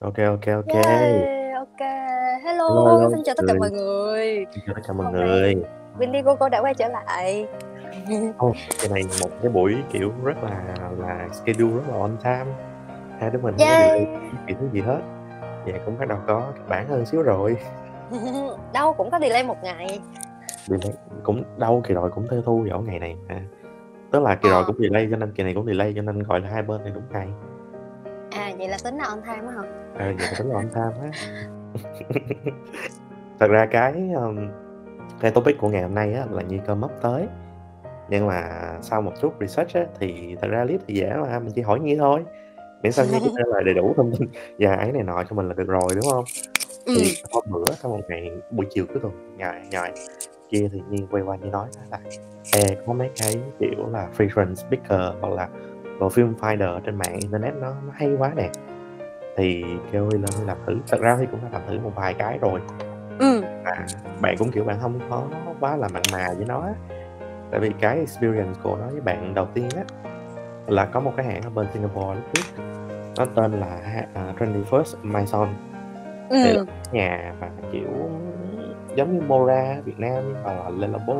OK, OK, OK. Yeah, OK. Hello, Hello, hello xin chào tất cả mọi người. Xin chào tất cả mọi Hôm người. nay Vindigo đã quay trở lại. Ồ, cái này một cái buổi, kiểu, rất là là schedule rất là on time. Hai đứa mình hông có delay Yay! bất kỳ thứ gì hết. Và cũng bắt đầu có bản hơn xíu rồi. Đâu cũng có delay 1 ngày. Delay cũng đâu, kỳ rồi cũng theo thu vào ngày này mà. Tức là kỳ rồi Ờ. cũng delay cho nên kỳ này cũng delay cho nên, gọi là, hai bên này đúng ngày. À, vậy là tính là on time á hả? Ờ, vậy là tính là on time á. Thật ra cái, ờm, cái topic của ngày hôm nay á là Nhi come up tới. Nhưng mà sau một chút research á thì thật ra clip thì dễ mà, mình chỉ hỏi Nhi thôi. Miễn sao Nhi trả lời đầy đủ thông tin và ấy này nọ cho mình là được rồi, đúng hông? Ừm. Thì hôm bữa sau một ngày buổi chiều cuối tuần nhồi nhồi kia thì Nhi quay qua Nhi nói là "Ê, có mấy cái, kiểu là, frequent speaker hoặc là bộ film finder trên mạng internet nó nó hay quá nè." Thì kêu Huy lên Huy làm thử. Thật ra Huy cũng đã làm thử một vài cái rồi. Ừm. Mà bạn cũng, kiểu, bạn hông có quá là mặn mà với nó. Tại vì cái experience của nó với bạn đầu tiên á là có một cái hãng ở bên Singapore lúc trước, nó tên là ha à, 21st Maison. Thì là cái nhà mà, kiểu, giống như Mora Việt Nam hoặc là Le Labo.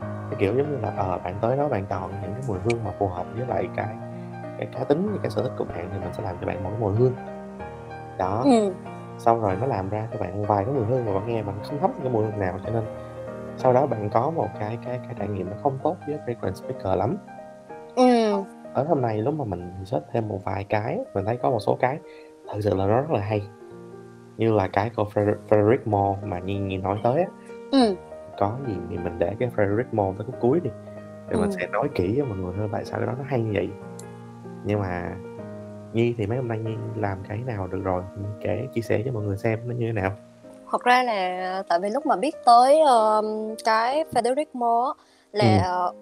Cái kiểu giống như là, ờ, bạn tới đó bạn chọn những cái mùi hương mà phù hợp với lại cái cái cá tính, cái sở thích của bạn thì mình sẽ làm cho bạn một cái mùi hương. Đó. Ừm. Xong rồi nó làm ra cho bạn vài cái mùi hương mà bạn nghe bạn không thấm cái mùi hương nào, cho nên sau đó bạn có một cái cái cái trải nghiệm nó không tốt với frequent speaker lắm. Ừm. Tới hôm nay lúc mà mình research thêm một vài cái, mình thấy có một số cái thực sự là nó rất là hay. Như là cái của Fre Frederick Malle mà Nhi Nhi nói tới á. Ừm. Có gì thì mình để cái Frederick Malle tới cuối đi, để mình Ừm. sẽ nói kỹ với mọi người hơn tại sao cái đó nó hay như vậy. Nhưng mà Nhi thì mấy hôm nay Nhi làm cái nào được rồi, kể chia sẻ cho mọi người xem nó như thế nào. Thật ra là tại vì lúc mà biết tới, ờm, cái á là, Ừm. ờ,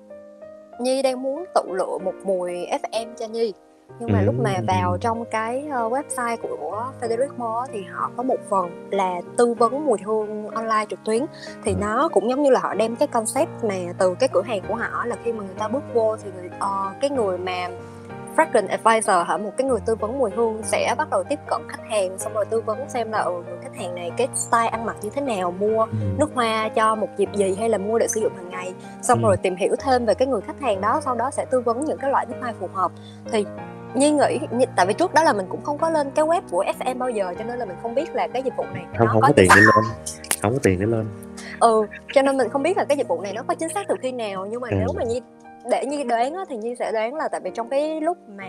Nhi đang muốn tự lựa một mùi FM cho Nhi. Nhưng mà lúc mà vào Ừm. trong cái, ơ, website của Frederick á thì họ có một phần là tư vấn mùi hương online trực tuyến. Thì Ừm. nó cũng giống như là họ đem cái concept mà từ cái cửa hàng của họ là khi mà người ta bước vô thì người ờ, cái người mà fragrance advisor hả, một cái người tư vấn mùi hương sẽ bắt đầu tiếp cận khách hàng, xong rồi tư vấn xem là, ừ, người khách hàng này cái style ăn mặc như thế nào, mua Ừm. nước hoa cho một dịp gì hay là mua để sử dụng hàng ngày. Xong Ừm. rồi tìm hiểu thêm về cái người khách hàng đó, sau đó sẽ tư vấn những cái loại nước hoa phù hợp. Thì Nhi nghĩ tại vì trước đó là mình cũng không có lên cái web của FM bao giờ, cho nên là mình không biết là cái dịch vụ này Hông nó hông có có tiền để lên, hông có tiền để lên. Ừ, cho nên mình không biết là cái dịch vụ này nó có chính xác từ khi nào. Nhưng mà Ừm. nếu mà Nhi để Nhi đoán á thì Nhi sẽ đoán là tại vì trong cái lúc mà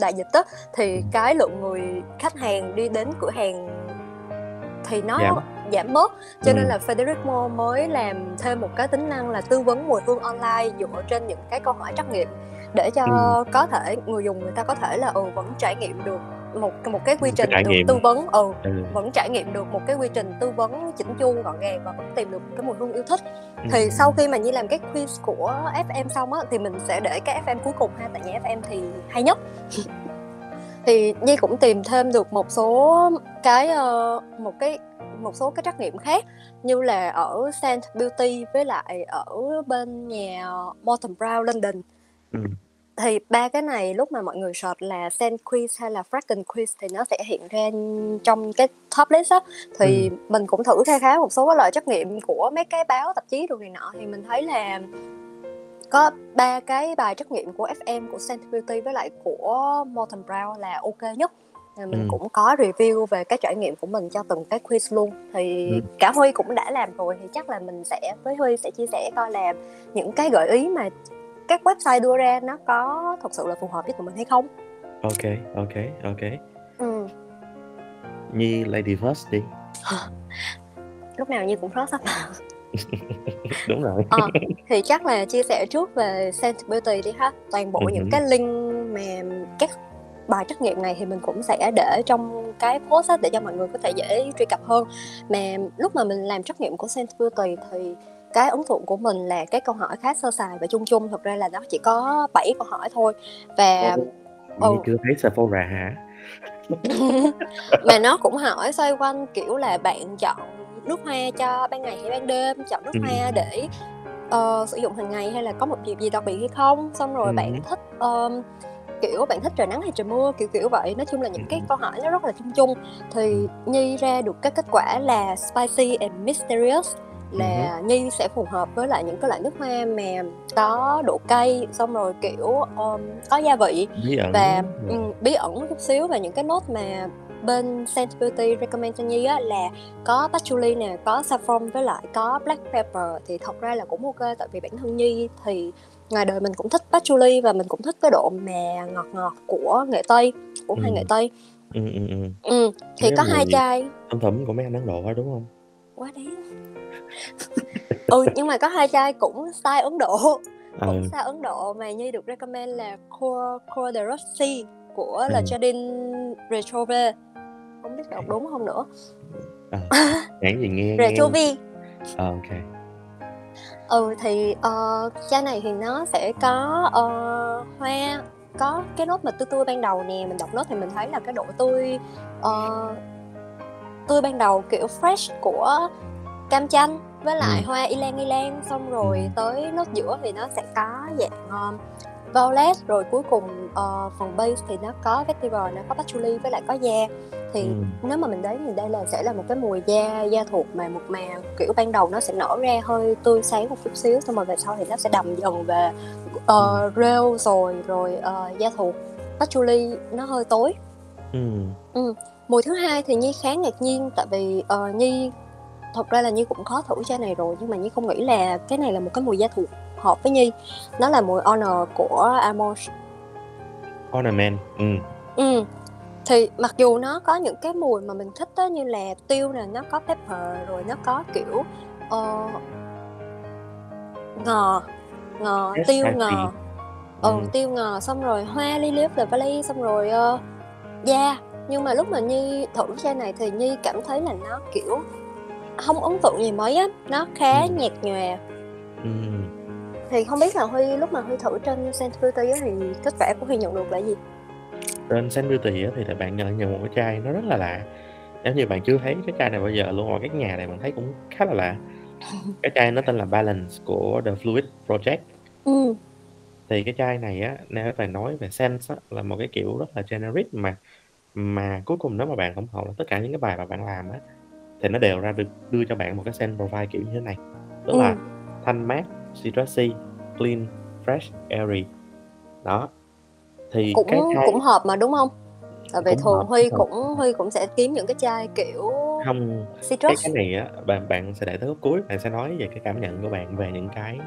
đại dịch á, thì cái lượng người khách hàng đi đến cửa hàng thì nó Giảm. giảm bớt. Cho nên Ừm. là Frederick Malle mới làm thêm một cái tính năng là tư vấn mùi hương online dựa trên những cái câu hỏi trắc nghiệm để cho có thể người dùng người ta có thể là, ừ, vẫn trải nghiệm được một một cái quy cái trình trải được nghiệm. tư vấn ừ, Ừ. vẫn trải nghiệm được một cái quy trình tư vấn chỉn chu, gọn gàng và vẫn tìm được cái mùi hương yêu thích. Thì sau khi mà Nhi làm cái quiz của FM xong á thì mình sẽ để cái FM cuối cùng ha, tại nhạc FM thì hay nhất. Thì Nhi cũng tìm thêm được một số cái, ơ, một cái một số cái trắc nghiệm khác như là ở Scent Beauty với lại ở bên nhà Molton Brown London. Ừm. Thì ba cái này lúc mà mọi người search là Scent Quiz hay là Fragrance Quiz thì nó sẽ hiện ra trong cái top list á. Thì Ừm. mình cũng thử kha khá một số cái loại trắc nghiệm của mấy cái báo tạp chí đồ này nọ thì mình thấy là có 3 cái bài trắc nghiệm của FM, của Scent Beauty với lại của Molton Brown là OK nhất. Mình Ừm. cũng có review về cái trải nghiệm của mình cho từng cái quiz luôn. Thì Ừm. cả Huy cũng đã làm rồi thì chắc là mình sẽ với Huy sẽ chia sẻ coi là những cái gợi ý mà các website đưa ra nó có thực sự là phù hợp với tụi mình hay không. OK, OK, OK. Ừm. Nhi lady first đi. Lúc nào Nhi cũng first mà. Đúng rồi. Ờ, thì chắc là chia sẻ trước về Scent Beauty đi ha. Toàn bộ những hứm. cái link mà các bài trắc nghiệm này thì mình cũng sẽ để trong cái post á để cho mọi người có thể dễ truy cập hơn. Mà lúc mà mình làm trắc nghiệm của Scent Beauty thì cái ấn tượng của mình là cái câu hỏi khá sơ sài và chung chung, thực ra là nó chỉ có 7 câu hỏi thôi. Và ừ. Nhi chưa thấy Sephora hả? Mà nó cũng hỏi xoay quanh, kiểu là, bạn chọn nước hoa cho ban ngày hay ban đêm, chọn nước Ừm. hoa để, ờ, sử dụng hàng ngày hay là có một dịp gì đặc biệt hay không? Xong rồi Ừm bạn thích, ờm, kiểu bạn thích trời nắng hay trời mưa kiểu kiểu vậy nói chung là những cái câu hỏi nó rất là chung chung thì Nhi ra được cái kết quả là spicy and mysterious Là Nhi sẽ phù hợp với lại những cái loại nước hoa mà có độ cay xong rồi kiểu um, có gia vị Bí ẩn và ừm, bí ẩn một chút xíu và những cái nốt mà bên Scent Beauty recommend cho Nhi á là có patchouli nè, có saffron với lại có black pepper thì thật ra là cũng ok tại vì bản thân Nhi thì ngoài đời mình cũng thích patchouli và mình cũng thích cái độ mà ngọt ngọt của nghệ tây của hai Ừm. nghệ tây. Ừm, ừm, ừm. Ừ thì Mấy có hai chai thum thủm của mấy anh Ấn Độ á, đúng hông? quá đáng. Ừ nhưng mà có hai chai cũng style Ấn Độ. Cũng Ừ. style Ấn Độ mà Nhi được recommend là Core Core de Rossi của Ừm. là Jardin Retrove không biết đọc đúng không nữa? Ờ, hãng gì nghe Retrovi Ờ, ô kê. ừ thì ờ, chai này thì nó sẽ có ờ, hoa có cái nốt mà tươi tươi ban đầu nè. Mình đọc nốt thì mình thấy là cái độ tươi ờ, tươi ban đầu kiểu fresh của cam chanh với lại Ừm. hoa ylang ylang xong rồi Ừm. tới nốt giữa thì nó sẽ có dạng um, violet rồi cuối cùng ờ, phần base thì nó có vetiver nó có patchouli với lại có da thì Ừm. nếu mà mình đấy thì đây là sẽ là một cái mùi da da thuộc mà một mà kiểu ban đầu nó sẽ nở ra hơi tươi sáng một chút xíu xong rồi về sau thì nó sẽ đậm dần về uh, rêu rồi rồi uh, da thuộc patchouli nó hơi tối Ừm. ừ. mùi thứ hai thì nhi khá ngạc nhiên tại vì uh, nhi thật ra là nhi cũng khó thử chai này rồi nhưng mà nhi không nghĩ là cái này là một cái mùi da thuộc hợp với nhi. Nó là mùi honor của Amos. Ornament, ừm. ừ. Thì mặc dù nó có những cái mùi mà mình thích đó như là tiêu nè nó có pepper rồi nó có kiểu ờ, ngò ngò Fresh tiêu ngò. ừ Ừm. tiêu ngò xong rồi hoa lily of the valley xong rồi ờ, da. Nhưng mà lúc mà nhi thử chai này thì nhi cảm thấy là nó kiểu không ấn tượng gì mấy á nó khá Ừm. nhạt nhòa Ừm. thì không biết là huy lúc mà huy thử trên Scent Beauty á thì kết quả của huy nhận được là gì Trên Scent Beauty á thì là bạn nhận nhận một cái chai nó rất là lạ, giống như bạn chưa thấy cái chai này bao giờ luôn, mà cái nhà này mình thấy cũng khá là lạ. Cái chai nó tên là Balance của The Fluid Project. Ừm. Thì cái chai này á, nếu mà nói về scent á, là một cái kiểu rất là generic mà mà cuối cùng nếu mà bạn tổng hợp là tất cả những cái bài mà bạn làm á, thì nó đều ra được đưa cho bạn một cái scent profile kiểu như thế này, tức là Ừm. thanh mát, citrusy, clean, fresh, airy. Đó, thì cũng cái chai cũng hợp mà đúng không tại vì cũng thường hợp, huy cũng hợp. cũng huy cũng sẽ kiếm những cái chai kiểu Hông, cái citrus cái này á, bạn bạn sẽ để tới khúc cuối, bạn sẽ nói về cái cảm nhận của bạn về những cái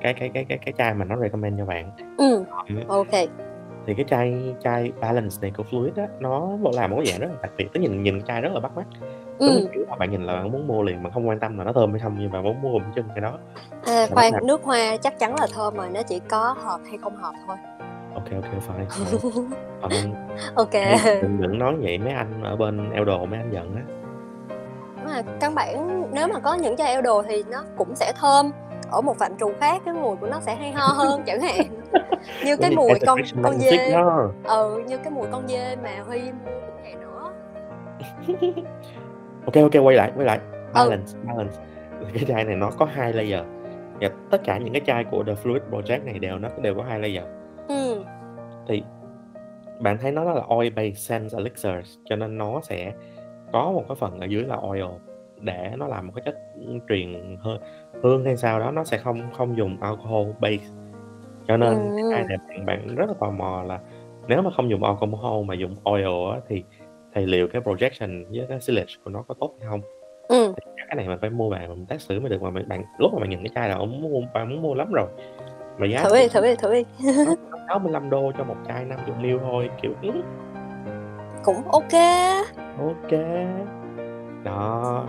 cái cái cái cái cái chai mà nó recommend cho bạn. Ừm, Ừm. ok Thì cái chai chai Balance này của Fluid á, nó bộ làm một cái dạng rất là đặc biệt, tức nhìn nhìn chai rất là bắt mắt. Đúng kiểu mà bạn nhìn là bạn muốn mua liền mà không quan tâm là nó thơm hay không, nhưng mà muốn mua một chân cái đó. À, khoan, làm nước hoa chắc chắn là thơm rồi, nó chỉ có hợp hay không hợp thôi. Kê, fine, fine. Còn Ok. đừng đừng nói vậy mấy anh ở bên Eldo mấy anh giận á. Đúng rồi, căn bản nếu mà có những chai Eldo thì nó cũng sẽ thơm, ở một phạm trù khác cái mùi của nó sẽ hay ho hơn chẳng hạn. Như Cái mùi con con dê ừ, như cái mùi con dê mà Huy mua cũng vậy nữa. Ô kê, quay lại, quay lại. Ừ. Balance, Balance. Cái chai này nó có 2 layer, và tất cả những cái chai của The Fluid Project này đều nó đều có 2 layer. Ừm. Thì bạn thấy nó là oil based scent elixirs, cho nên nó sẽ có một cái phần ở dưới là oil để nó làm một cái chất, truyền hơi hương hay sao đó, nó sẽ không không dùng alcohol base. Cho nên chai Ừm. này bạn bạn rất là tò mò là nếu mà không dùng alcohol mà dùng oil á, thì thì liệu cái projection với cái sillage của nó có tốt hay hông? Ừm. Thì cái này mình phải mua về mình test thử mới được, mà mình bạn lúc mà bạn nhìn cái chai là bạn muốn mua bạn muốn mua lắm rồi, mà giá Thử đi, thử đi, thử đi. nó nó $65 cho một chai 50ml thôi, kiểu, ừm. Cũng ok. Kê. Đó,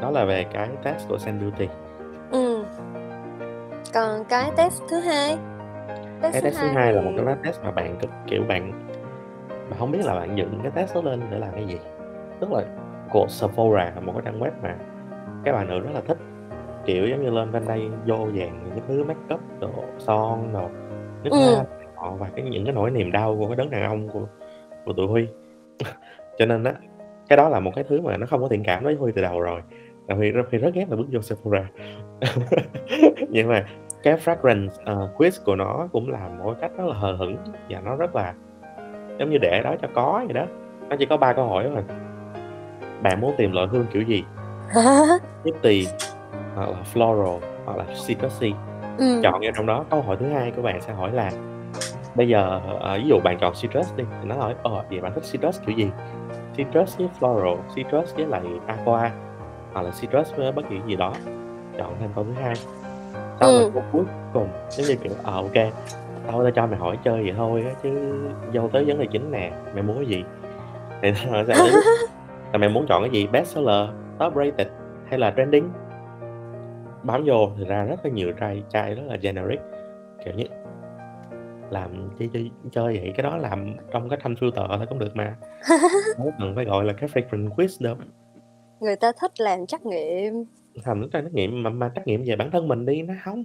đó là về cái test của Scent Beauty. Ừm. Còn cái test thứ hai? Test Cái thứ test thứ hai hai là một cái test mà bạn cực kiểu, bạn bạn hông biết là bạn dựng cái test đó lên để làm cái gì. Tức là của Sephora là một cái trang web mà các bạn nữ rất là thích, kiểu, giống như lên trên đây vô dàn những thứ makeup, đồ son đồ, nước Ừm. hoa nọ và cái những cái nỗi niềm đau của cái đấng đàn ông của của tụi Huy. Cho nên á, cái đó là một cái thứ mà nó không có thiện cảm với Huy từ đầu rồi, và Huy rất Huy rất ghét là bước vô Sephora. Nhưng mà cái fragrance, ờ, quiz của nó cũng làm một cách rất là hờ hững và nó rất là giống như để đó cho có vậy đó. Nó chỉ có ba câu hỏi thôi. Bạn muốn tìm loại hương kiểu gì? Nifty hoặc là floral hoặc là citrusy ừ. chọn vào trong đó câu hỏi thứ hai của bạn sẽ hỏi là bây giờ ờ, ví dụ bạn chọn citrus đi thì nó hỏi ờ vậy bạn thích citrus kiểu gì? Citrus với floral citrus với lại aqua hoặc là citrus với bất kỳ gì đó. Chọn thêm câu thứ hai. Sau Ừ. rồi câu cuối cùng giống như kiểu ờ ok tao tao cho mày hỏi chơi vậy thôi á, chứ vô tới vấn đề chính nè mày muốn cái gì? Thì nó sẽ là mày muốn chọn cái gì? Bestseller top rated hay là trending? Bấm vô thì ra rất là nhiều chai chai rất là generic kiểu như làm chơi chơi chơi vậy. Cái đó làm trong cái thanh filter thôi cũng được mà. Không cần phải gọi là cái frequent quiz đâu. Người ta thích làm trắc nghiệm. Thành nó trắc nghiệm mà, mà trắc nghiệm về bản thân mình đi nó không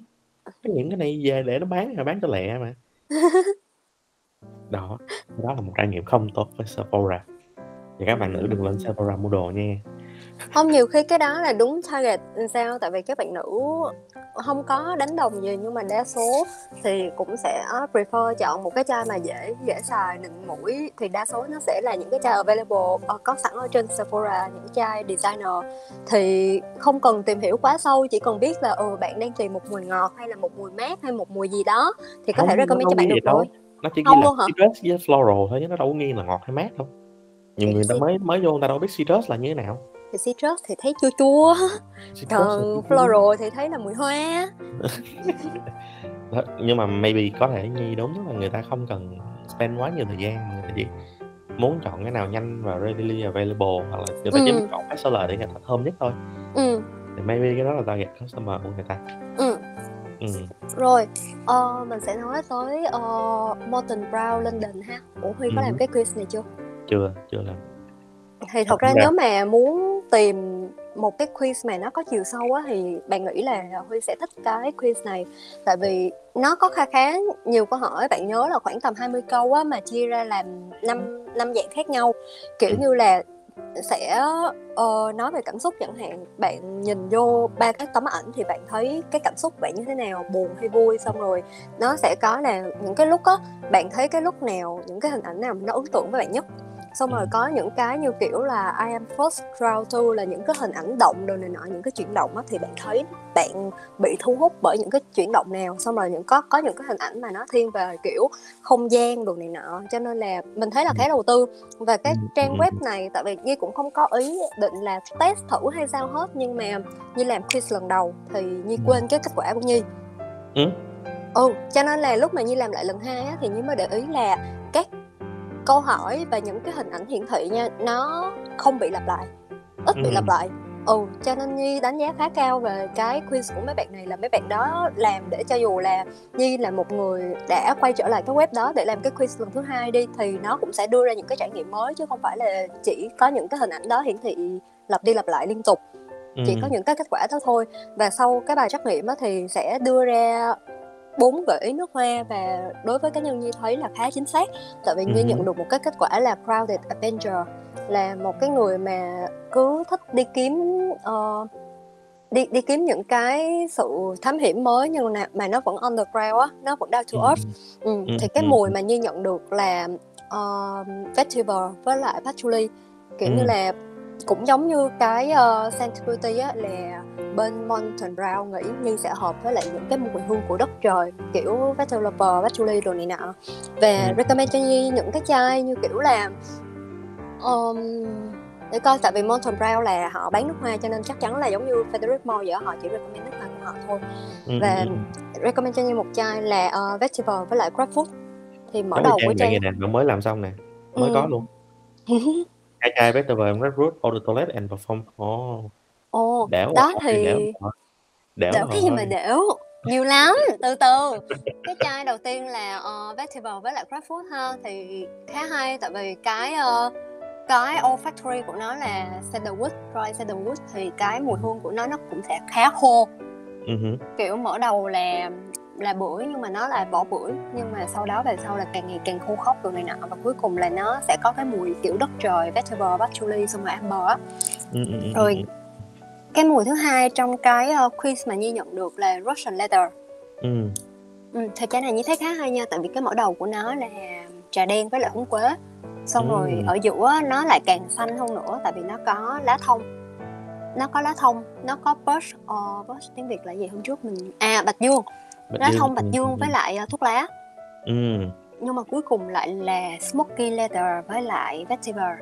những cái này về để nó bán rồi bán cho lẹ mà. Đó đó là một trải nghiệm không tốt với Sephora. Và các bạn nữ đừng lên Sephora mua đồ nha không nhiều khi cái đó là đúng target làm sao? Tại vì các bạn nữ không có đánh đồng gì nhưng mà đa số thì cũng sẽ prefer chọn một cái chai mà dễ dễ xài nịnh mũi. Thì đa số nó sẽ là những cái chai available ờ, có sẵn ở trên Sephora những chai designer. Thì không cần tìm hiểu quá sâu chỉ cần biết là ừ bạn đang tìm một mùi ngọt hay là một mùi mát hay một mùi gì đó thì có Không, thể recommend cho bạn ghi được rồi nó chỉ ghi Không là luôn hả? citrus với floral thôi chứ nó đâu có ghi là ngọt hay mát đâu. Nhiều người ta mới mới vô người ta đâu biết citrus là như thế nào thì citrus thì thấy chua chua Citrus còn floral thì thấy là mùi hoa Đó, nhưng mà maybe có thể nhi đúng là người ta không cần spend quá nhiều thời gian người ta chỉ muốn chọn cái nào nhanh và readily available hoặc là người ta chỉ Ừ. muốn chọn bestseller để người ta thơm nhất thôi ừ thì maybe cái đó là target customer của người ta ừ ừ. Rồi, ờ, mình sẽ nói tới uh, Morton Brown London ha. Ủa Huy có Ừ. làm cái quiz này chưa? chưa chưa làm Thì thật ra Không nếu mà muốn tìm một cái quiz mà nó có chiều sâu á thì bạn nghĩ là Huy sẽ thích cái quiz này. Tại vì nó có kha khá nhiều câu hỏi bạn nhớ là khoảng tầm 20 câu á mà chia ra làm năm năm dạng khác nhau. Kiểu Ừ. như là sẽ ờ, nói về cảm xúc chẳng hạn bạn nhìn vô ba cái tấm ảnh thì bạn thấy cái cảm xúc bạn như thế nào buồn hay vui xong rồi nó sẽ có là những cái lúc á bạn thấy cái lúc nào những cái hình ảnh nào nó ấn tượng với bạn nhất xong rồi có những cái như kiểu là I am first drawn to là những cái hình ảnh động đồ này nọ những cái chuyển động á thì bạn thấy bạn bị thu hút bởi những cái chuyển động nào? Xong rồi những có có những cái hình ảnh mà nó thiên về kiểu không gian đồ này nọ cho nên là mình thấy là khá đầu tư. Và cái trang web này tại vì Nhi cũng không có ý định là test thử hay sao hết nhưng mà Nhi làm quiz lần đầu thì Nhi quên cái kết quả của Nhi. Ừ. ừ cho nên là lúc mà Nhi làm lại lần hai á thì Nhi mới để ý là câu hỏi và những cái hình ảnh hiển thị nha nó không bị lặp lại ít bị Ừ. lặp lại ừ cho nên Nhi đánh giá khá cao về cái quiz của mấy bạn này là mấy bạn đó làm để cho dù là Nhi là một người đã quay trở lại cái web đó để làm cái quiz lần thứ hai đi thì nó cũng sẽ đưa ra những cái trải nghiệm mới chứ không phải là chỉ có những cái hình ảnh đó hiển thị lặp đi lặp lại liên tục chỉ Ừ. có những cái kết quả đó thôi và sau cái bài trắc nghiệm thì sẽ đưa ra bốn gợi ý nước hoa và đối với cá nhân Nhi thấy là khá chính xác tại vì Nhi Ừ. nhận được một cái kết quả là crowded Avenger là một cái người mà cứ thích đi kiếm ờ, đi đi kiếm những cái sự thám hiểm mới nhưng mà, mà nó vẫn underground á nó vẫn down to Ừ. earth ừ, Ừ, thì cái mùi mà Nhi nhận được là uh, vetiver với lại patchouli kiểu như Ừ. là cũng giống như cái uh, Scent Beauty á là bên Mountain Brown nghĩ Nhi sẽ hợp với lại những cái mùi hương của đất trời kiểu vetiver, patchouli đồ này nọ. Và Ừ. recommend cho Nhi những cái chai như kiểu là um, để coi tại vì Mountain Brown là họ bán nước hoa cho nên chắc chắn là giống như Frederick Moore vậy đó, họ chỉ recommend nước hoa của họ thôi. Ừ, và ừ, recommend cho Nhi một chai là uh, vetiver với lại grapefruit thì mở Giống đầu của chai nè mới làm xong nè mới Ừ. có luôn hai chai vegetable and red root eau de toilette and perfume oh, ồ đẻo đó rồi, thì đẻo rồi. đẻo cái gì mà rồi. đểu nhiều lắm từ từ cái chai đầu tiên là uh, vetiver với lại grapefruit ha thì khá hay tại vì cái uh, cái olfactory của nó là sandalwood dry sandalwood thì cái mùi hương của nó nó cũng sẽ khá khô hử. kiểu mở đầu là là bưởi nhưng mà nó là vỏ bưởi nhưng mà sau đó về sau là càng ngày càng khô khốc đồ này nọ và cuối cùng là nó sẽ có cái mùi kiểu đất trời vetiver patchouli xong rồi amber á Ừ, ừ, ừ, Rồi. ừ. cái mùi thứ hai trong cái uh, quiz mà Nhi nhận được là Russian leather Ừ. ừ, thì cái này Nhi thấy khá hay nha tại vì cái mở đầu của nó là trà đen với lại húng quế xong rồi Ừm. ở giữa nó lại càng xanh hơn nữa tại vì nó có lá thông nó có lá thông nó có bush ờ, bush tiếng việt là gì hôm trước mình à bạch dương Bạch lá Dương, thông bạch ừm, dương với lại ờ, thuốc lá. Ừm. nhưng mà cuối cùng lại là smoky leather với lại vetiver.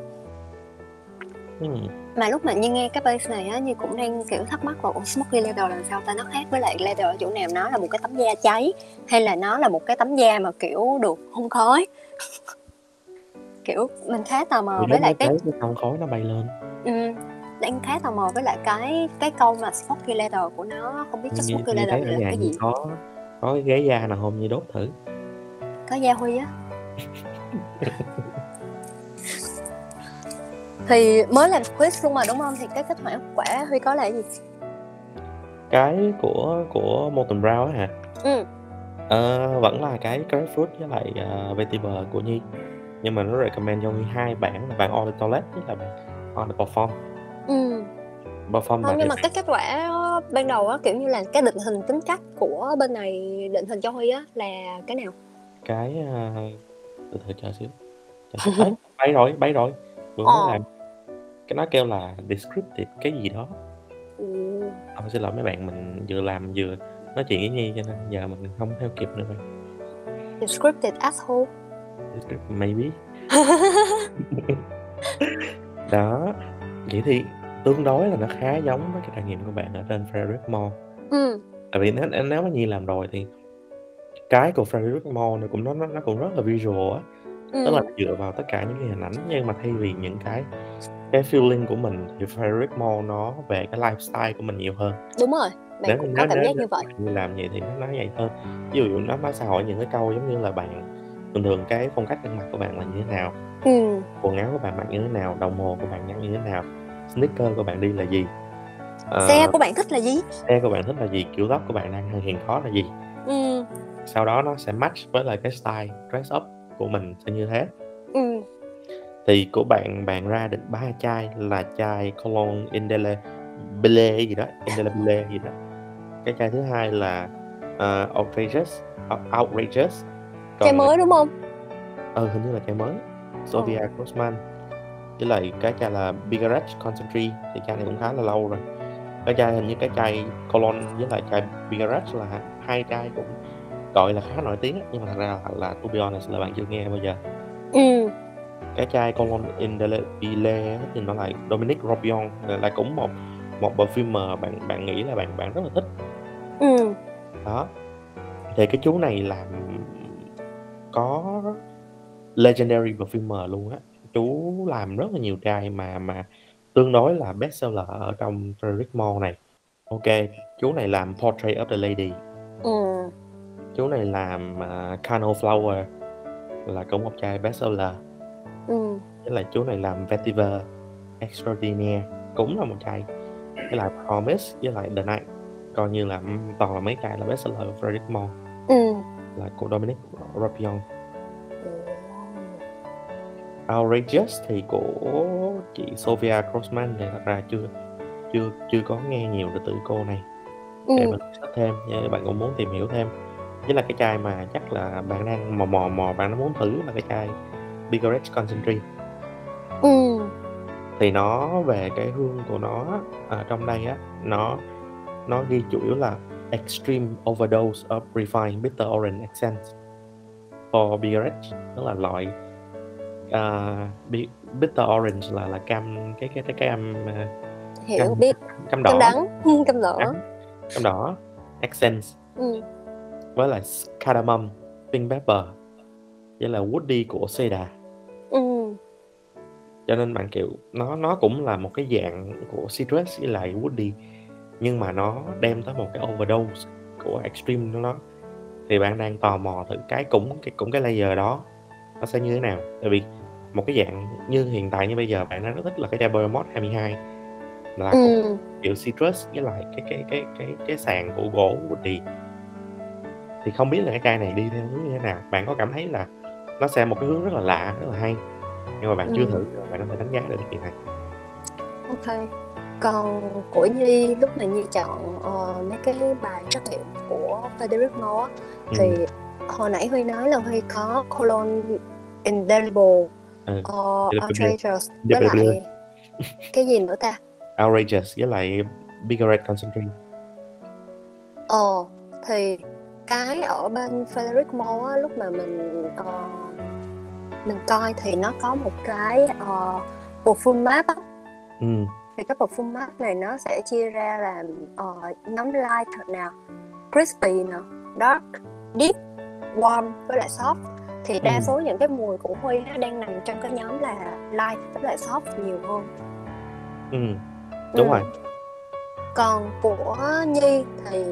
Ừm. mà lúc mà như nghe cái base này á như cũng đang kiểu thắc mắc là "Ủa, smoky leather làm sao ta? Nó khác với lại leather ở chỗ nào? Nó là một cái tấm da cháy hay là nó là một cái tấm da mà kiểu được hun khói? Kiểu mình khá tò mò Thì với lại cái tông khói nó bay lên. ừ, đang khá tò mò với lại cái cái câu mà smoky leather của nó không biết chắc smoky leather là cái gì? có có cái ghế da nào hông Nhi đốt thử? có da huy á thì mới làm quiz luôn mà đúng không thì cái kết quả quả huy có là gì Cái của của Molton Brown á hả? ừ Ờ, vẫn là cái grapefruit với lại, ờ, vetiver của Nhi. Nhưng mà nó recommend cho Nhi 2 bản là bản Eau de Toilette với là bản Eau de Parfum. ừ Parfum Không, nhưng mà cái kết quả ban đầu á, kiểu như là cái định hình tính cách của bên này định hình cho Huy á là cái nào? cái, a từ từ chờ xíu, chờ xíu. Bay rồi, bay rồi, vừa mới Ờ. làm. Cái nó kêu là descriptive cái gì đó. Ừ. Ờ, xin lỗi mấy bạn, mình vừa làm vừa nói chuyện với Nhi cho nên giờ mình không theo kịp nữa rồi. Descriptive asshole. Maybe. Đó, vậy thì tương đối là nó khá giống với cái trải nghiệm của bạn ở trên Frederick Mall. Ừ. Tại vì nếu nếu mà Nhi làm rồi thì cái của Frederick Mall nó cũng nó nó cũng rất là visual á. Tức là Ừ. dựa vào tất cả những cái hình ảnh nhưng mà thay vì những cái cái feeling của mình thì Frederick Mall nó về cái lifestyle của mình nhiều hơn. Đúng rồi, bạn Nếu cũng nếu có cảm nếu giác nếu như vậy. bạn làm vậy thì nó nói vậy hơn. Ví dụ nó nó sẽ hỏi những cái câu giống như là bạn thường thường cái phong cách ăn mặc của bạn là như thế nào, Ừ. quần áo của bạn mặc như thế nào, đồng hồ của bạn nhắn như thế nào, sneaker của bạn đi là gì, ờ, Xe của bạn thích là gì? xe của bạn thích là gì, kiểu tóc của bạn đang hiện có là gì. Ừ. Sau đó nó sẽ match với lại cái style dress up của mình sẽ như thế. Ừ. Thì của bạn bạn ra được 3 chai là chai cologne Indelebile gì đó, Indelebile gì đó. Cái chai thứ hai là, ờ, outrageous ou outrageous. Chai Còn mới đúng không? Ừ, hình như là chai mới, Sofia Grossman. Với lại cái chai là Bigarage Concentrate thì chai này cũng khá là lâu rồi. Cái chai hình như cái chai cologne với lại chai Bigarage là hai chai cũng gọi là khá nổi tiếng nhưng mà thật ra là là to be honest là bạn chưa nghe bao giờ. Ừ. Cái chai cologne Indelebile thì nó là Dominique Robion là là cũng một một perfumer bạn bạn nghĩ là bạn bạn rất là thích. Ừ. Đó. Thì cái chú này làm có legendary perfumer luôn á. Chú làm rất là nhiều chai mà mà tương đối là bestseller ở trong Frederick Mall này. Kê, chú này làm Portrait of the Lady. Ừ. Chú này làm, à, Cano Flower là cũng một chai bestseller. Ừ. Với lại chú này làm Vetiver Extraordinaire cũng là một chai. Với lại Promise với lại The Night coi như là, ừm, toàn là mấy chai là bestseller của Frederick Mall Ừ. là của Dominique Robion. Outrageous thì của chị Sofia Grossman thì thật ra chưa chưa chưa có nghe nhiều được từ cô này. Để Ừ. mình search thêm, nếu bạn cũng muốn tìm hiểu thêm. Với lại cái chai mà chắc là bạn đang mò mò mò bạn đang muốn thử là cái chai Bigarage Concentrate. Ừ. Thì nó về cái hương của nó ở trong đây á, nó nó ghi chủ yếu là extreme overdose of refined bitter orange essence for Bigarage, tức là loại, à, bi bitter orange là là cam cái cái cái cam, a, Hiểu, cam biết. cam Cam đỏ, đắng, cam đỏ. đắng, cam đỏ, essence Ừ. với lại cardamom, pink pepper với là woody của cedar. Ừ. Cho nên bạn, kiểu, nó nó cũng là một cái dạng của citrus với lại woody, nhưng mà nó đem tới một cái overdose của extreme của nó. Thì bạn đang tò mò thử cái cũng cái cũng cái layer đó nó sẽ như thế nào. Tại vì một cái dạng như hiện tại như bây giờ bạn đang rất thích là cái chai Bergamot 22 là Ừ. kiểu citrus với lại cái cái cái cái cái sàn của gỗ woody. Thì không biết là cái chai này đi theo hướng như thế nào? Bạn có cảm thấy là nó sẽ một cái hướng rất là lạ, rất là hay, nhưng mà bạn chưa Ừm. thử bạn có thể đánh giá được cái chuyện này. Kê. Còn của Nhi lúc mà Nhi chọn, ờ, mấy cái bài trắc nghiệm của Frederick Malle á, thì Ừm. hồi nãy Huy nói là Huy có cologne indelible Ừ, uh, outrageous với lại cái gì nữa ta? Outrageous với lại Bigarette concentrate. Ờ thì cái ở bên Frederick Mall á, lúc mà mình ờ, mình coi thì nó có một cái uh, perfume map á. Ừ. thì cái perfume map này nó sẽ chia ra làm uh, nhóm light nè crispy nè dark deep warm với lại soft thì đa Ừ. số những cái mùi của Huy á, đang nằm trong cái nhóm là light với lại soft nhiều hơn Ừ. đúng Ừ. rồi còn của Nhi thì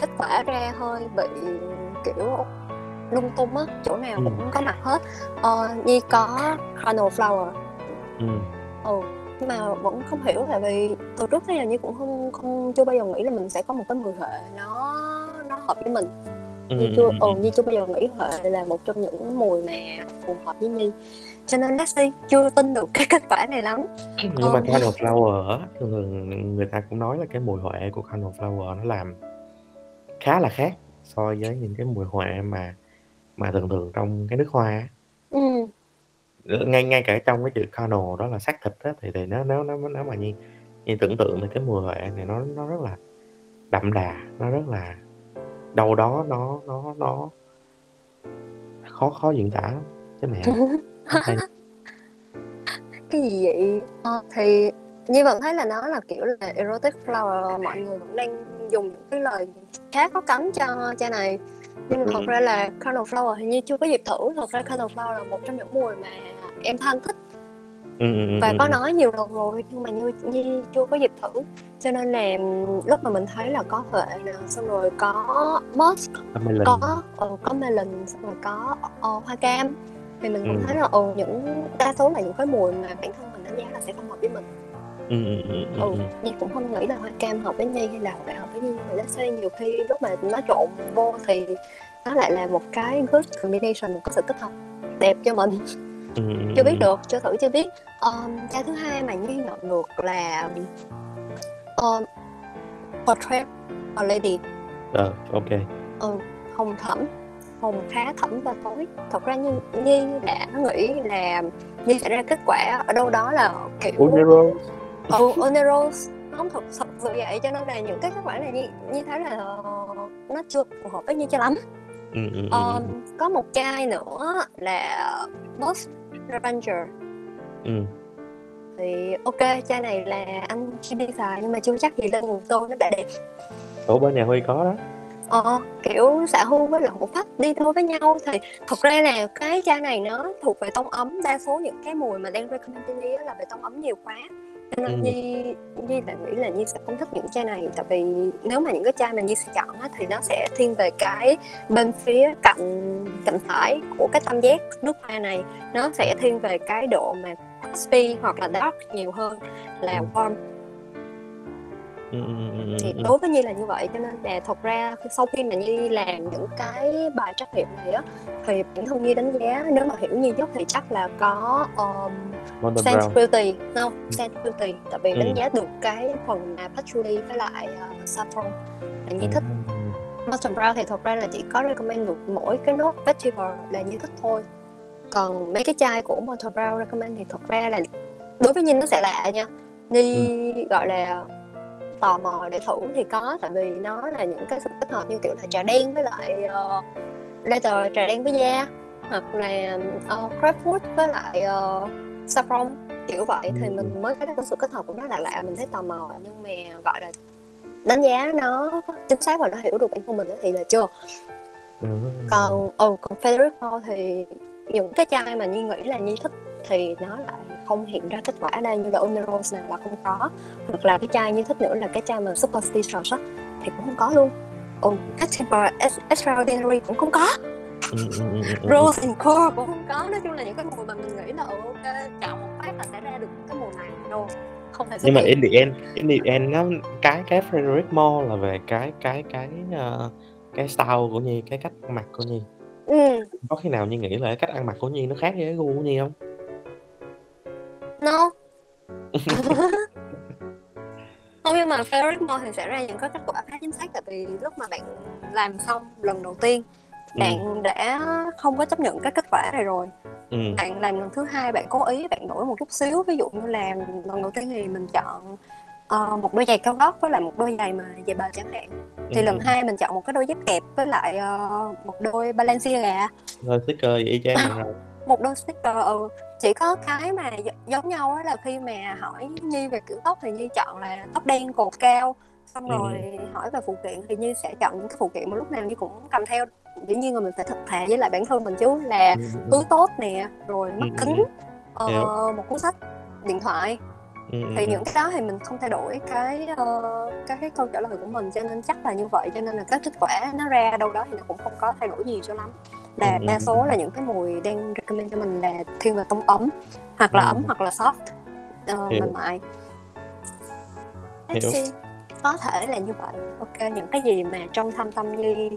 kết quả ra hơi bị kiểu lung tung á chỗ nào Ừ. cũng có mặt hết ờ, Nhi có Chrono Flower ừ. ừ nhưng mà vẫn không hiểu tại vì từ trước tới giờ Nhi cũng không không chưa bao giờ nghĩ là mình sẽ có một cái mùi hệ nó nó hợp với mình Ừ. Nhi ừ, chưa ừ, ừ, ừ. Nhi chưa bao giờ nghĩ hệ là một trong những mùi mà phù hợp với Nhi cho nên see chưa tin được cái kết quả này lắm nhưng mà Ờ. Candle Flower thường người ta cũng nói là cái mùi huệ của Candle Flower nó làm khá là khác so với những cái mùi huệ mà mà thường thường trong cái nước hoa ừ ngay ngay cả trong cái chữ Candle đó là xác thịt á thì thì nếu nếu nếu nếu mà như như tưởng tượng thì cái mùi huệ này nó nó rất là đậm đà nó rất là đâu đó nó nó nó khó khó diễn tả chứ mẹ cái gì vậy? Ờ, thì Nhi vẫn thấy là nó là kiểu là erotic flower mọi người vẫn đang dùng cái lời khá có cánh cho cha này. Nhưng mà thật Ừ. ra là Candle Flower thì Nhi chưa có dịp thử thật ra Candle Flower là một trong những mùi mà em thân thích ừ, ừ, ừ, và ừ, có ừ. nói nhiều lần rồi nhưng mà Nhi, Nhi chưa có dịp thử cho nên là lúc mà mình thấy là có huệ nè xong rồi có Melon. có ừ, có melon xong rồi có ờ, hoa cam thì mình cũng Ừ. thấy là ừ những đa số là những cái mùi mà bản thân mình đánh giá là sẽ không hợp với mình ừ, ừ, ừ. Nhi cũng không nghĩ là hoa cam hợp với Nhi hay là huệ hợp với Nhi mà let's say nhiều khi lúc mà nó trộn vô thì nó lại là một cái good combination một cái sự kết hợp đẹp cho mình Ừ, ừ, chưa biết ừ. được chưa thử chưa biết. Um, cái thứ hai mà Nhi nhận được là um, portrait a lady. Ờ, ok. Ừ, hồng thẫm hồng khá thẫm và tối. Thật ra như Nhi đã nghĩ là Nhi sẽ ra kết quả ở đâu đó là kiểu Unero ừ Oneros không thật thật sự vậy cho nên là những cái kết quả này Nhi, Nhi thấy là nó chưa phù hợp với Nhi cho lắm. Ừ, ừ, ừ, Ờ, có một chai nữa là Boss Revenger ừ. thì ok chai này là anh chưa đi xài nhưng mà chưa chắc gì lên nguồn tôi nó đã đẹp. Ủa bên nhà Huy có đó. Ờ, kiểu xạ hưu với lậu phách đi đôi với nhau. Thì thật ra là cái chai này nó thuộc về tông ấm đa số những cái mùi mà đang recommend á là về tông ấm nhiều quá nên Ừ. Nhi Nhi lại nghĩ là Nhi sẽ không thích những chai này tại vì nếu mà những cái chai mà Nhi sẽ chọn á, thì nó sẽ thiên về cái bên phía cạnh cạnh phải của cái tam giác nước hoa này nó sẽ thiên về cái độ mà crispy hoặc là dark nhiều hơn là Ừ. warm ừ, ừ, ừ, ừ, thì ừ. đối với Nhi là như vậy cho nên là thật ra sau khi mà Nhi làm những cái bài trắc nghiệm này á thì bản thân Nhi đánh giá nếu mà hiểu Nhi nhất thì chắc là có um, Beauty không? Scent Beauty tại vì Ừ. đánh giá được cái phần mà patchouli với lại uh, saffron. Là Nhi thích. Ừ. Boston Brown thì thật ra là chỉ có recommend được mỗi cái nốt vetiver là Nhi thích thôi. Còn mấy cái chai của Boston Brown recommend thì thật ra là đối với Nhi nó sẽ lạ nha. Nhi gọi là tò mò để thử thì có tại vì nó là những cái sự kết hợp như kiểu là trà đen với lại uh, leather trà đen với da hoặc là uh, crabwood với lại uh, saffron kiểu vậy thì Ừ. mình mới thấy cái sự kết hợp của nó là lạ mình thấy tò mò nhưng mà gọi là đánh giá nó chính xác và nó hiểu được bản thân mình thì là chưa Ừ. còn ừ còn Federico thì những cái chai mà Nhi nghĩ là Nhi thích thì nó lại không hiện ra kết quả ở đây như là Oneros này là không có. Hoặc là cái chai Nhi thích nữa là cái chai mà Superstitious á thì cũng không có luôn. Ừ, Extra Extraordinary cũng không có. Ừ, ừ, ừ. Rose and Core cũng không có. Nói chung là những cái mùi mà mình nghĩ là ok chọn một phát là sẽ ra được cái mùi này no không thể nhưng mà in the end in the end nó cái cái Frederick Moore là về cái cái cái ờ, cái style của Nhi cái cách ăn mặc của Nhi. Ừ, có khi nào Nhi nghĩ là cái cách ăn mặc của Nhi nó khác với cái gu của Nhi không không nhưng mà Frederick Moore thì sẽ ra những cái kết quả khá chính xác tại vì lúc mà bạn làm xong lần đầu tiên Ừ. bạn đã không có chấp nhận cái kết quả này rồi Ừm. Bạn làm lần thứ hai bạn cố ý bạn đổi một chút xíu, ví dụ như là lần đầu tiên thì mình chọn, ờ, một đôi giày cao gót với lại một đôi giày mà giày bệt chẳng hạn. Thì Ừm, lần hai mình chọn một cái đôi dép kẹp với lại, ờ, một đôi Balenciaga. Đôi sneaker vậy y chang bạn rồi. Một đôi sneaker, ừ, chỉ có cái mà gi giống nhau là khi mà hỏi Nhi về kiểu tóc thì Nhi chọn là tóc đen cột cao, xong Ừm, rồi ừm. hỏi về phụ kiện thì Nhi sẽ chọn những cái phụ kiện mà lúc nào Nhi cũng cầm theo. Dĩ nhiên là mình phải thật thà với lại bản thân mình chứ, là túi ừm. tốt nè, rồi mắt kính, ờ, Hiểu. một cuốn sách, điện thoại. Ừm, Thì những cái đó thì mình không thay đổi cái, ơ, cái cái câu trả lời của mình, cho nên chắc là như vậy, cho nên là cái kết quả nó ra đâu đó thì nó cũng không có thay đổi nhiều cho lắm. Là đa số là những cái mùi đang recommend cho mình là thiên về tông ấm, hoặc là ấm Ừm. hoặc là soft, ờ, Hiểu. mềm mại. Hiểu. có thể là như vậy. Kê, những cái gì mà trong thâm tâm Nhi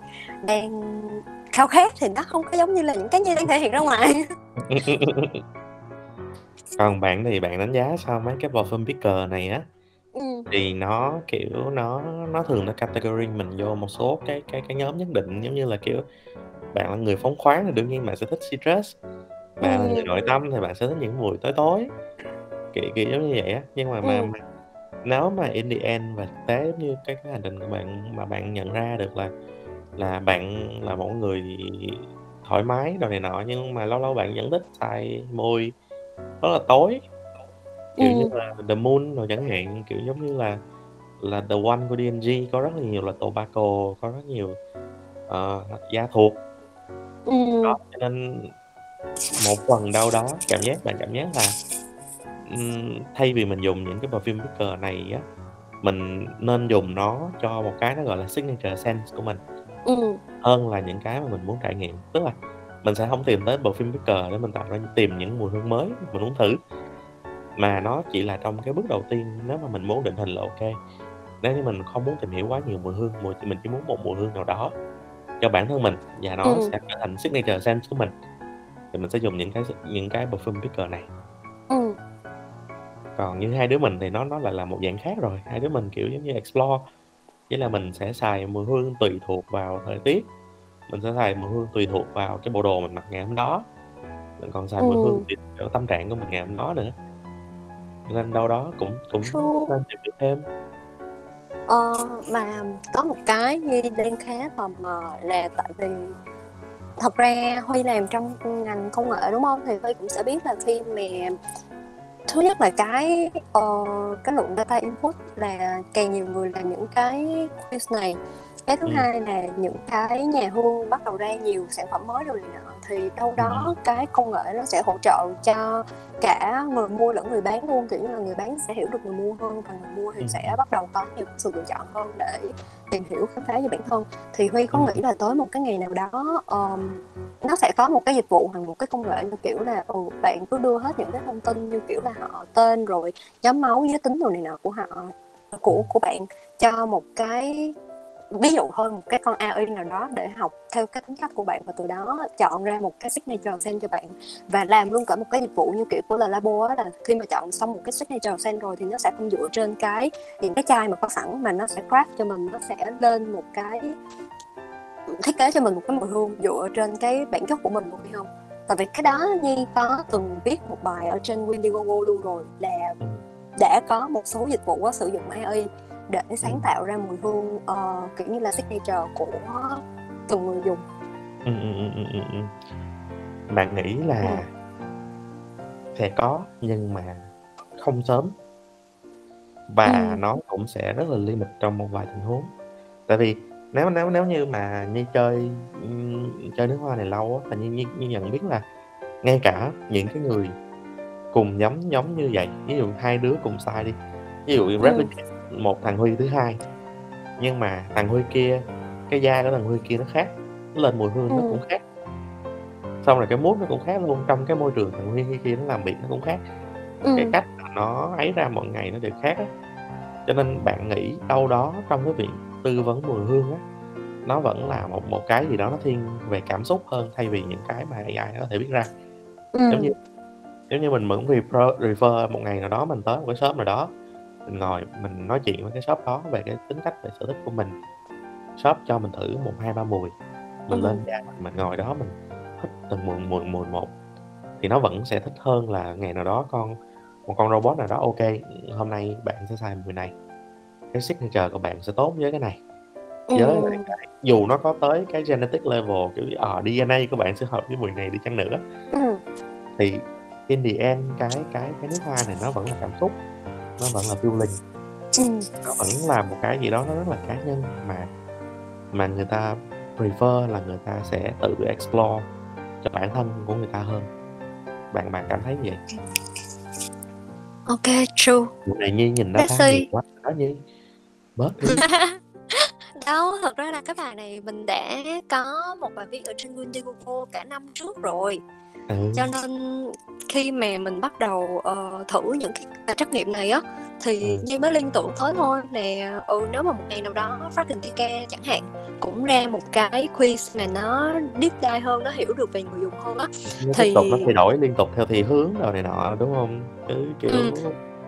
đang khao khát thì nó không có giống như là những cái Nhi đang thể hiện ra ngoài. Còn bạn thì bạn đánh giá sao mấy cái perfume picker này á? Ừm. Thì nó, kiểu, nó nó thường nó category mình vô một số cái cái cái nhóm nhất định, giống như là, kiểu, bạn là người phóng khoáng thì đương nhiên bạn sẽ thích citrus, bạn là người Ừm. nội tâm thì bạn sẽ thích những mùi tối tối, kiểu kiểu giống như vậy á. Nhưng mà mà Ừm. mà nếu mà in the end và thực tế như cái cái hành trình của bạn mà bạn nhận ra được là là bạn là một người thoải mái đồ này nọ, nhưng mà lâu lâu bạn vẫn thích xài mùi rất là tối, kiểu như Ừm. là The Moon đồ chẳng hạn, kiểu, giống như là là The One của D&G có rất là nhiều là tobacco, có rất nhiều, ờ, da thuộc. Ừm. Đó, cho nên một phần đâu đó cảm giác bạn cảm giác là, ừm, thay vì mình dùng những cái perfume picker này á, mình nên dùng nó cho một cái nó, gọi là, signature scent của mình Ừm. hơn là những cái mà mình muốn trải nghiệm. Tức là mình sẽ hông tìm tới perfume picker để mình tạo ra tìm những mùi hương mới mình muốn thử, mà nó chỉ là trong cái bước đầu tiên nếu mà mình muốn định hình là kê, nếu như mình không muốn tìm hiểu quá nhiều mùi hương, mùi thì mình chỉ muốn một mùi hương nào đó cho bản thân mình và nó Ừm. sẽ trở thành signature scent của mình, thì mình sẽ dùng những cái những cái perfume picker này. Ừm. Còn như hai đứa mình thì nó nó lại là một dạng khác rồi, hai đứa mình, kiểu, giống như explore, nghĩa là mình sẽ xài mùi hương tùy thuộc vào thời tiết, mình sẽ xài mùi hương tùy thuộc vào cái bộ đồ mình mặc ngày hôm đó, mình còn xài mùi hương Ừm. tùy vào tâm trạng của mình ngày hôm đó nữa. Nên đâu đó cũng cũng nên tìm thêm. Ờ, mà có một cái Nhi đang khá tò mò là tại vì thật ra Huy làm trong, ngành công nghệ, đúng không Thì Huy cũng sẽ biết là khi mà thứ nhất là cái, uh, cái lượng data input là càng nhiều người làm những cái quiz này. Cái thứ Ừm. hai là những cái nhà hương bắt đầu ra nhiều sản phẩm mới này nọ, thì đâu ừm. đó cái công nghệ nó sẽ hỗ trợ cho cả người mua lẫn người bán luôn. Kiểu như là, người bán sẽ hiểu được người mua hơn và người mua thì Ừm, sẽ bắt đầu có nhiều sự lựa chọn hơn để tìm hiểu, khám phá về bản thân. Thì Huy có Ừm. nghĩ là tới một cái ngày nào đó, ờm, nó sẽ có một cái dịch vụ hoặc một cái công nghệ như kiểu là, ừ, bạn cứ đưa hết những cái thông tin như kiểu là họ, tên, rồi nhóm máu, giới tính đồ này nọ của họ của của bạn cho một cái ví dụ thôi, một cái con AI nào đó để học theo cái tính cách của bạn và từ đó chọn ra một cái signature scent cho bạn. Và làm luôn cả một cái dịch vụ như kiểu của Le Labo á, là khi mà chọn xong một cái signature scent rồi thì nó sẽ không dựa trên cái những cái chai mà có sẵn, mà nó sẽ craft cho mình, nó sẽ lên một cái thiết kế cho mình một cái mùi hương dựa trên cái bản chất của mình luôn, hiểu hông? Tại vì cái đó Nhi có từng viết một bài ở trên Indiegogo luôn rồi, là Ừm. đã có một số dịch vụ á sử dụng AI để sáng Ừm. tạo ra mùi hương, ờ, kiểu như là, signature của từng người dùng. Ừm, ừm. Bạn nghĩ là Ừm. sẽ có nhưng mà không sớm. Và Ừm. nó cũng sẽ rất là limit trong một vài tình huống. Tại vì nếu nếu nếu như mà Nhi chơi, chơi nước hoa này lâu á, Nhi Nhi Nhi nhận biết là ngay cả những cái người cùng giống giống như vậy, ví dụ hai đứa cùng style đi, ví dụ như Ừm. Một thằng Huy thứ hai, nhưng mà thằng Huy kia cái da của thằng Huy kia nó khác, nó lên mùi hương nó cũng khác. Xong rồi cái mood nó cũng khác luôn, trong cái môi trường thằng Huy kia nó làm việc nó cũng khác, cái Ừm. cách nó ấy ra mỗi ngày nó đều khác á. Cho nên bạn nghĩ đâu đó trong cái việc tư vấn mùi hương á, nó vẫn là một một cái gì đó nó thiên về cảm xúc hơn thay vì những cái mà AI nó có thể viết ra. Giống như giống như mình vẫn refer refer một ngày nào đó mình tới một cái shop nào đó, mình ngồi mình nói chuyện với cái shop đó về cái tính cách, về sở thích của mình. Shop cho mình thử 1, 2, 3 mùi, mình lên Ừm. da mình, ngồi đó mình hít từng mùi, mùi, mùi một, thì nó vẫn sẽ thích hơn là ngày nào đó con một con robot nào đó ok hôm nay bạn sẽ xài mùi này cái signature của bạn sẽ tốt với cái này với lại Ừm. cái dù nó có tới cái genetic level kiểu ờ DNA của bạn sẽ hợp với mùi này đi chăng nữa Ừm. thì in the end cái cái cái nước hoa này nó vẫn là cảm xúc nó vẫn là feeling Ừm. nó vẫn là một cái gì đó nó rất là cá nhân mà mà người ta prefer là người ta sẽ tự explore cho bản thân của người ta hơn bạn bạn cảm thấy vậy OK, true. Vụ này Nhi nhìn nó Let's khá nhiều see. quá đó Nhi bớt đi Đâu, thật ra là cái bài này mình đã có một bài viết ở trên Indiegogo cả năm trước rồi. ừ. Cho nên khi mà mình bắt đầu ờ, thử những cái trắc nghiệm này á thì Ừ. Nhi mới liên tưởng tới thôi nè ừ nếu mà một ngày nào đó Fragrantica chẳng hạn cũng ra một cái quiz mà nó deep dive hơn nó hiểu được về người dùng hơn á thì tiếp tục nó thay đổi liên tục theo thị hướng rồi này nọ đúng không cứ kiểu Ừ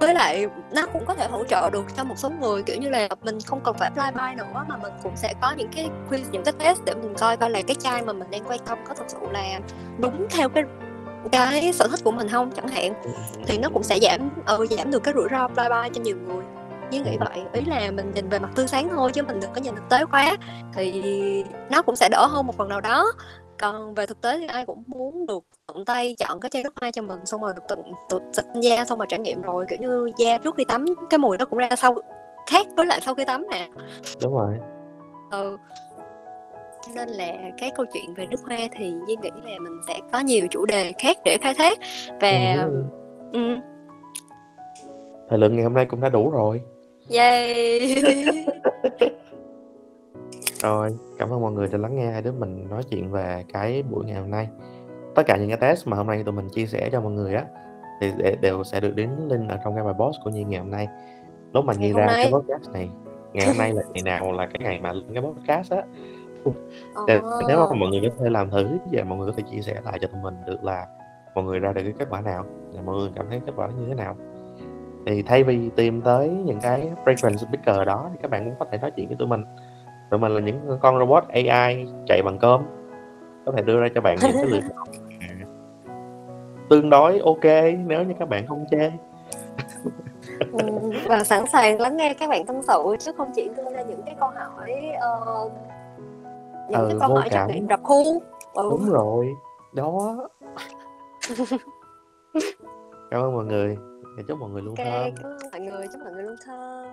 với lại nó cũng có thể hỗ trợ được cho một số người kiểu như là mình không cần phải apply by nữa mà mình cũng sẽ có những cái quiz những cái test để mình coi coi là cái chai mà mình đang quan tâm có thực sự là đúng theo cái cái sở thích của mình không chẳng hạn. Thì nó cũng sẽ giảm ừ, giảm được cái rủi ro apply by cho nhiều người. Như nghĩ vậy ý là mình nhìn về mặt tươi sáng thôi chứ mình đừng có nhìn thực tế quá. Thì nó cũng sẽ đỡ hơn một phần nào đó còn về thực tế thì ai cũng muốn được tận tay chọn cái chai nước hoa cho mình xong rồi được tận tự xịt da xong rồi trải nghiệm rồi kiểu như da trước khi tắm cái mùi nó cũng ra sau khác với lại sau khi tắm nè. Đúng rồi. Ừ. Cho nên là cái câu chuyện về nước hoa thì Duy nghĩ là mình sẽ có nhiều chủ đề khác để khai thác. Và Ừ. ừ, thời lượng ngày hôm nay cũng đã đủ rồi. Yay rồi cảm ơn mọi người đã lắng nghe hai đứa mình nói chuyện về cái buổi ngày hôm nay. Tất cả những cái test mà hôm nay tụi mình chia sẻ cho mọi người á thì để, đều sẽ được đến link ở trong cái bài post của Nhi ngày hôm nay. Lúc mà Nhi ra nay. cái podcast này ngày hôm nay là ngày nào là cái ngày mà cái podcast á. Để, nếu mà mọi người có thể làm thử và mọi người có thể chia sẻ lại cho tụi mình được là mọi người ra được cái kết quả nào và mọi người cảm thấy kết quả như thế nào. Thì thay vì tìm tới những cái fragrance speaker đó thì các bạn cũng có thể nói chuyện với tụi mình tụi mình là những con robot AI chạy bằng cơm. Có thể đưa ra cho bạn những cái lựa chọn. Tương đối ok nếu như các bạn không chê. Ừ, và sẵn sàng lắng nghe các bạn tâm sự chứ không chỉ đưa ra những cái câu hỏi ờ, những Ừ, cái câu hỏi cảm. nghiệm rập khuôn. Ừ. đúng rồi đó. Cảm ơn mọi người. Chúc mọi người luôn ok thơm. cảm ơn mọi người chúc mọi người luôn thơm